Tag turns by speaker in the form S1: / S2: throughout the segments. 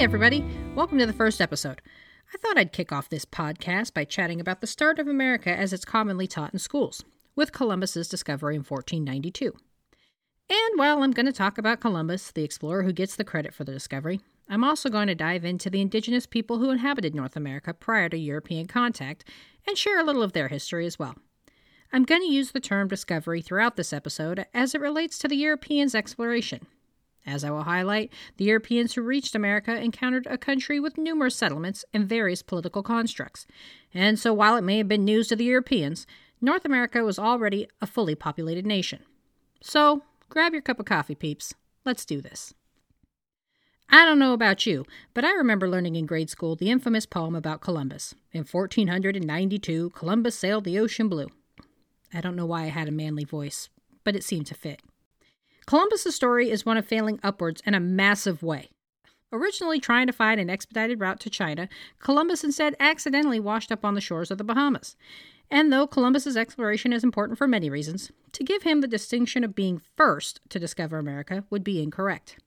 S1: Hey, everybody. Welcome to the first episode. I thought I'd kick off this podcast by chatting about the start of America as it's commonly taught in schools, with Columbus's discovery in 1492. And while I'm going to talk about Columbus, the explorer who gets the credit for the discovery, I'm also going to dive into the indigenous people who inhabited North America prior to European contact and share a little of their history as well. I'm going to use the term discovery throughout this episode as it relates to the Europeans' exploration, as I will highlight, the Europeans who reached America encountered a country with numerous settlements and various political constructs. And so, while it may have been news to the Europeans, North America was already a fully populated nation. So, grab your cup of coffee, peeps. Let's do this. I don't know about you, but I remember learning in grade school the infamous poem about Columbus. In 1492, Columbus sailed the ocean blue. I don't know why I had a manly voice, but it seemed to fit. Columbus's story is one of failing upwards in a massive way. Originally trying to find an expedited route to China, Columbus instead accidentally washed up on the shores of the Bahamas. And though Columbus's exploration is important for many reasons, to give him the distinction of being first to discover America would be incorrect.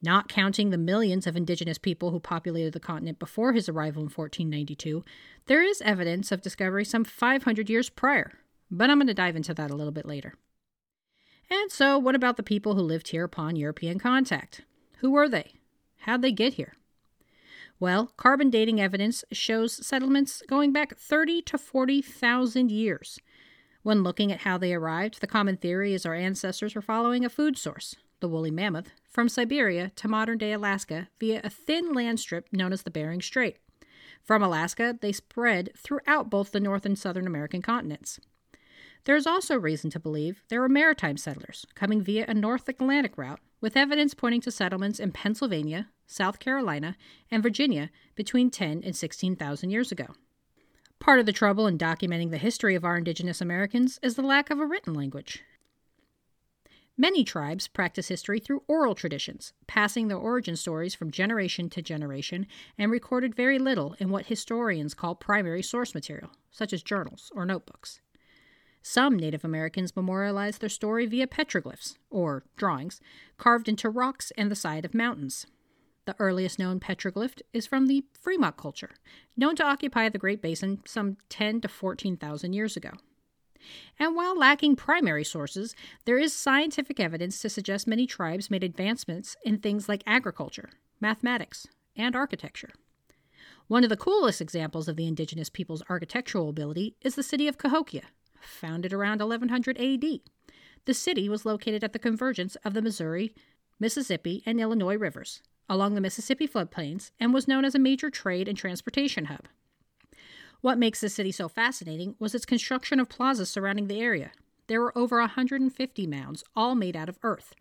S1: Not counting the millions of indigenous people who populated the continent before his arrival in 1492, there is evidence of discovery some 500 years prior, but I'm going to dive into that a little bit later. And so, what about the people who lived here upon European contact? Who were they? How'd they get here? Well, carbon dating evidence shows settlements going back 30 to 40,000 years. When looking at how they arrived, the common theory is our ancestors were following a food source, the woolly mammoth, from Siberia to modern day Alaska via a thin land strip known as the Bering Strait. From Alaska, they spread throughout both the North and Southern American continents. There is also reason to believe there were maritime settlers coming via a North Atlantic route, with evidence pointing to settlements in Pennsylvania, South Carolina, and Virginia between 10 and 16,000 years ago. Part of the trouble in documenting the history of our indigenous Americans is the lack of a written language. Many tribes practice history through oral traditions, passing their origin stories from generation to generation, and recorded very little in what historians call primary source material, such as journals or notebooks. Some Native Americans memorialize their story via petroglyphs, or drawings, carved into rocks and the side of mountains. The earliest known petroglyph is from the Fremont culture, known to occupy the Great Basin some 10 to 14,000 years ago. And while lacking primary sources, there is scientific evidence to suggest many tribes made advancements in things like agriculture, mathematics, and architecture. One of the coolest examples of the indigenous people's architectural ability is the city of Cahokia, founded around 1100 AD. The city was located at the convergence of the Missouri, Mississippi, and Illinois rivers along the Mississippi floodplains and was known as a major trade and transportation hub. What makes the city so fascinating was its construction of plazas surrounding the area. There were over 150 mounds, all made out of earth.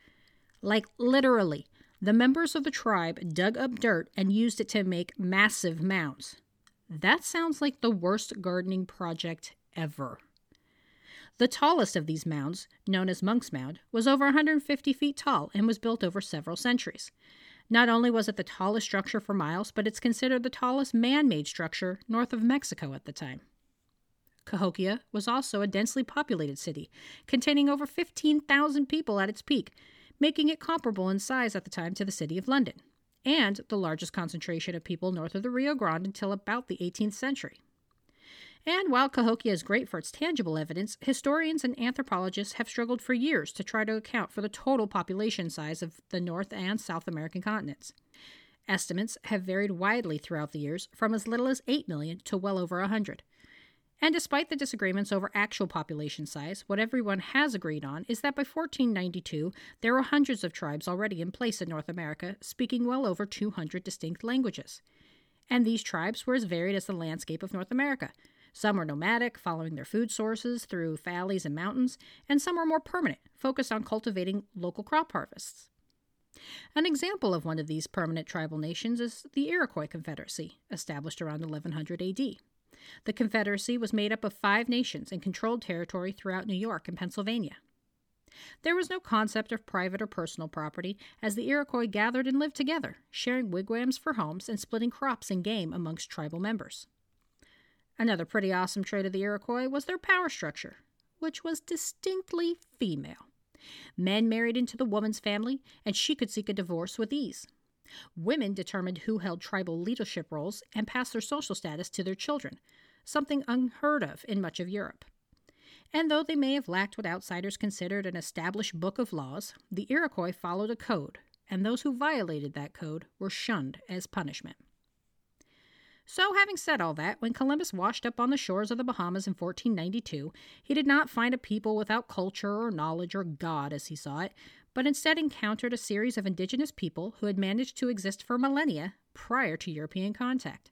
S1: Like literally, the members of the tribe dug up dirt and used it to make massive mounds. That sounds like the worst gardening project ever. The tallest of these mounds, known as Monk's Mound, was over 150 feet tall and was built over several centuries. Not only was it the tallest structure for miles, but it's considered the tallest man made structure north of Mexico at the time. Cahokia was also a densely populated city, containing over 15,000 people at its peak, making it comparable in size at the time to the city of London, and the largest concentration of people north of the Rio Grande until about the 18th century. And while Cahokia is great for its tangible evidence, historians and anthropologists have struggled for years to try to account for the total population size of the North and South American continents. Estimates have varied widely throughout the years, from as little as 8 million to well over 100. And despite the disagreements over actual population size, what everyone has agreed on is that by 1492, there were hundreds of tribes already in place in North America, speaking well over 200 distinct languages. And these tribes were as varied as the landscape of North America, some are nomadic, following their food sources through valleys and mountains, and some are more permanent, focused on cultivating local crop harvests. An example of one of these permanent tribal nations is the Iroquois Confederacy, established around 1100 AD. The Confederacy was made up of five nations and controlled territory throughout New York and Pennsylvania. There was no concept of private or personal property, as the Iroquois gathered and lived together, sharing wigwams for homes and splitting crops and game amongst tribal members. Another pretty awesome trait of the Iroquois was their power structure, which was distinctly female. Men married into the woman's family, and she could seek a divorce with ease. Women determined who held tribal leadership roles and passed their social status to their children, something unheard of in much of Europe. And though they may have lacked what outsiders considered an established book of laws, the Iroquois followed a code, and those who violated that code were shunned as punishment. So, having said all that, when Columbus washed up on the shores of the Bahamas in 1492, he did not find a people without culture or knowledge or God as he saw it, but instead encountered a series of indigenous people who had managed to exist for millennia prior to European contact.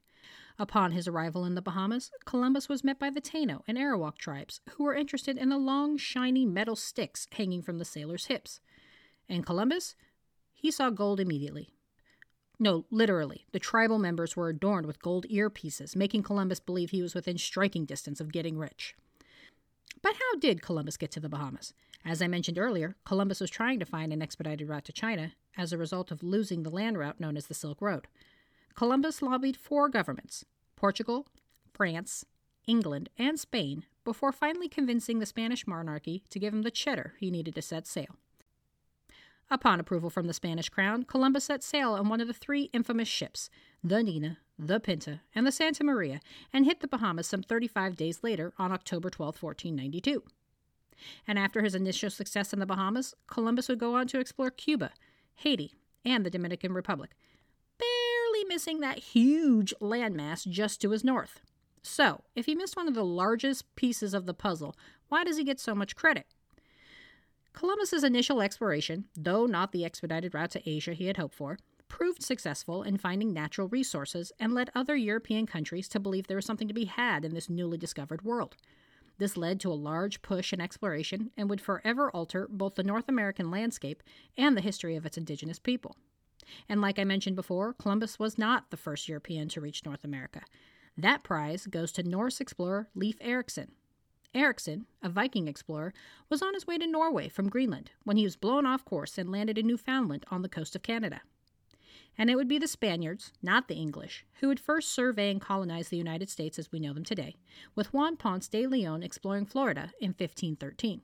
S1: Upon his arrival in the Bahamas, Columbus was met by the Taino and Arawak tribes, who were interested in the long, shiny metal sticks hanging from the sailors' hips. And Columbus? He saw gold immediately. No, literally, the tribal members were adorned with gold earpieces, making Columbus believe he was within striking distance of getting rich. But how did Columbus get to the Bahamas? As I mentioned earlier, Columbus was trying to find an expedited route to China as a result of losing the land route known as the Silk Road. Columbus lobbied four governments Portugal, France, England, and Spain before finally convincing the Spanish monarchy to give him the cheddar he needed to set sail. Upon approval from the Spanish crown, Columbus set sail on one of the three infamous ships, the Nina, the Pinta, and the Santa Maria, and hit the Bahamas some 35 days later on October 12, 1492. And after his initial success in the Bahamas, Columbus would go on to explore Cuba, Haiti, and the Dominican Republic, barely missing that huge landmass just to his north. So, if he missed one of the largest pieces of the puzzle, why does he get so much credit? Columbus's initial exploration, though not the expedited route to Asia he had hoped for, proved successful in finding natural resources and led other European countries to believe there was something to be had in this newly discovered world. This led to a large push in exploration and would forever alter both the North American landscape and the history of its indigenous people. And like I mentioned before, Columbus was not the first European to reach North America. That prize goes to Norse explorer Leif Erikson, Erikson, a Viking explorer, was on his way to Norway from Greenland when he was blown off course and landed in Newfoundland on the coast of Canada. And it would be the Spaniards, not the English, who would first survey and colonize the United States as we know them today, with Juan Ponce de Leon exploring Florida in 1513.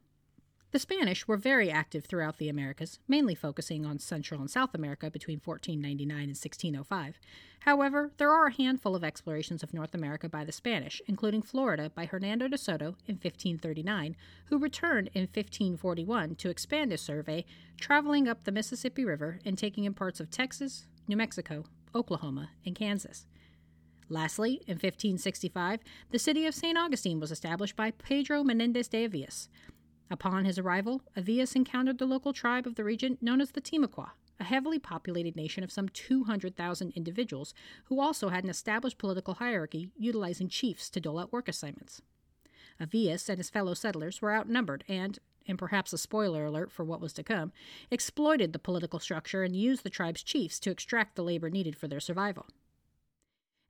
S1: The Spanish were very active throughout the Americas, mainly focusing on Central and South America between 1499 and 1605. However, there are a handful of explorations of North America by the Spanish, including Florida by Hernando de Soto in 1539, who returned in 1541 to expand his survey, traveling up the Mississippi River and taking in parts of Texas, New Mexico, Oklahoma, and Kansas. Lastly, in 1565, the city of St. Augustine was established by Pedro Menendez de Aviles. Upon his arrival, Aviles encountered the local tribe of the region known as the Timucua, a heavily populated nation of some 200,000 individuals who also had an established political hierarchy utilizing chiefs to dole out work assignments. Aviles and his fellow settlers were outnumbered and, and perhaps a spoiler alert for what was to come, exploited the political structure and used the tribe's chiefs to extract the labor needed for their survival.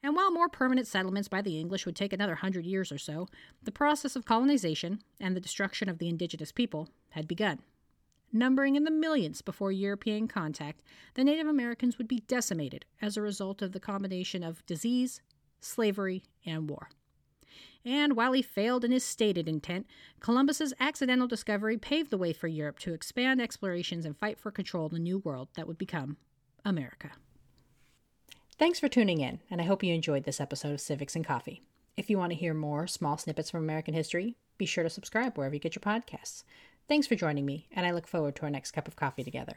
S1: And while more permanent settlements by the English would take another hundred years or so, the process of colonization and the destruction of the indigenous people had begun. Numbering in the millions before European contact, the Native Americans would be decimated as a result of the combination of disease, slavery, and war. And while he failed in his stated intent, Columbus's accidental discovery paved the way for Europe to expand explorations and fight for control of the new world that would become America. Thanks for tuning in, and I hope you enjoyed this episode of Civics and Coffee. If you want to hear more small snippets from American history, be sure to subscribe wherever you get your podcasts. Thanks for joining me, and I look forward to our next cup of coffee together.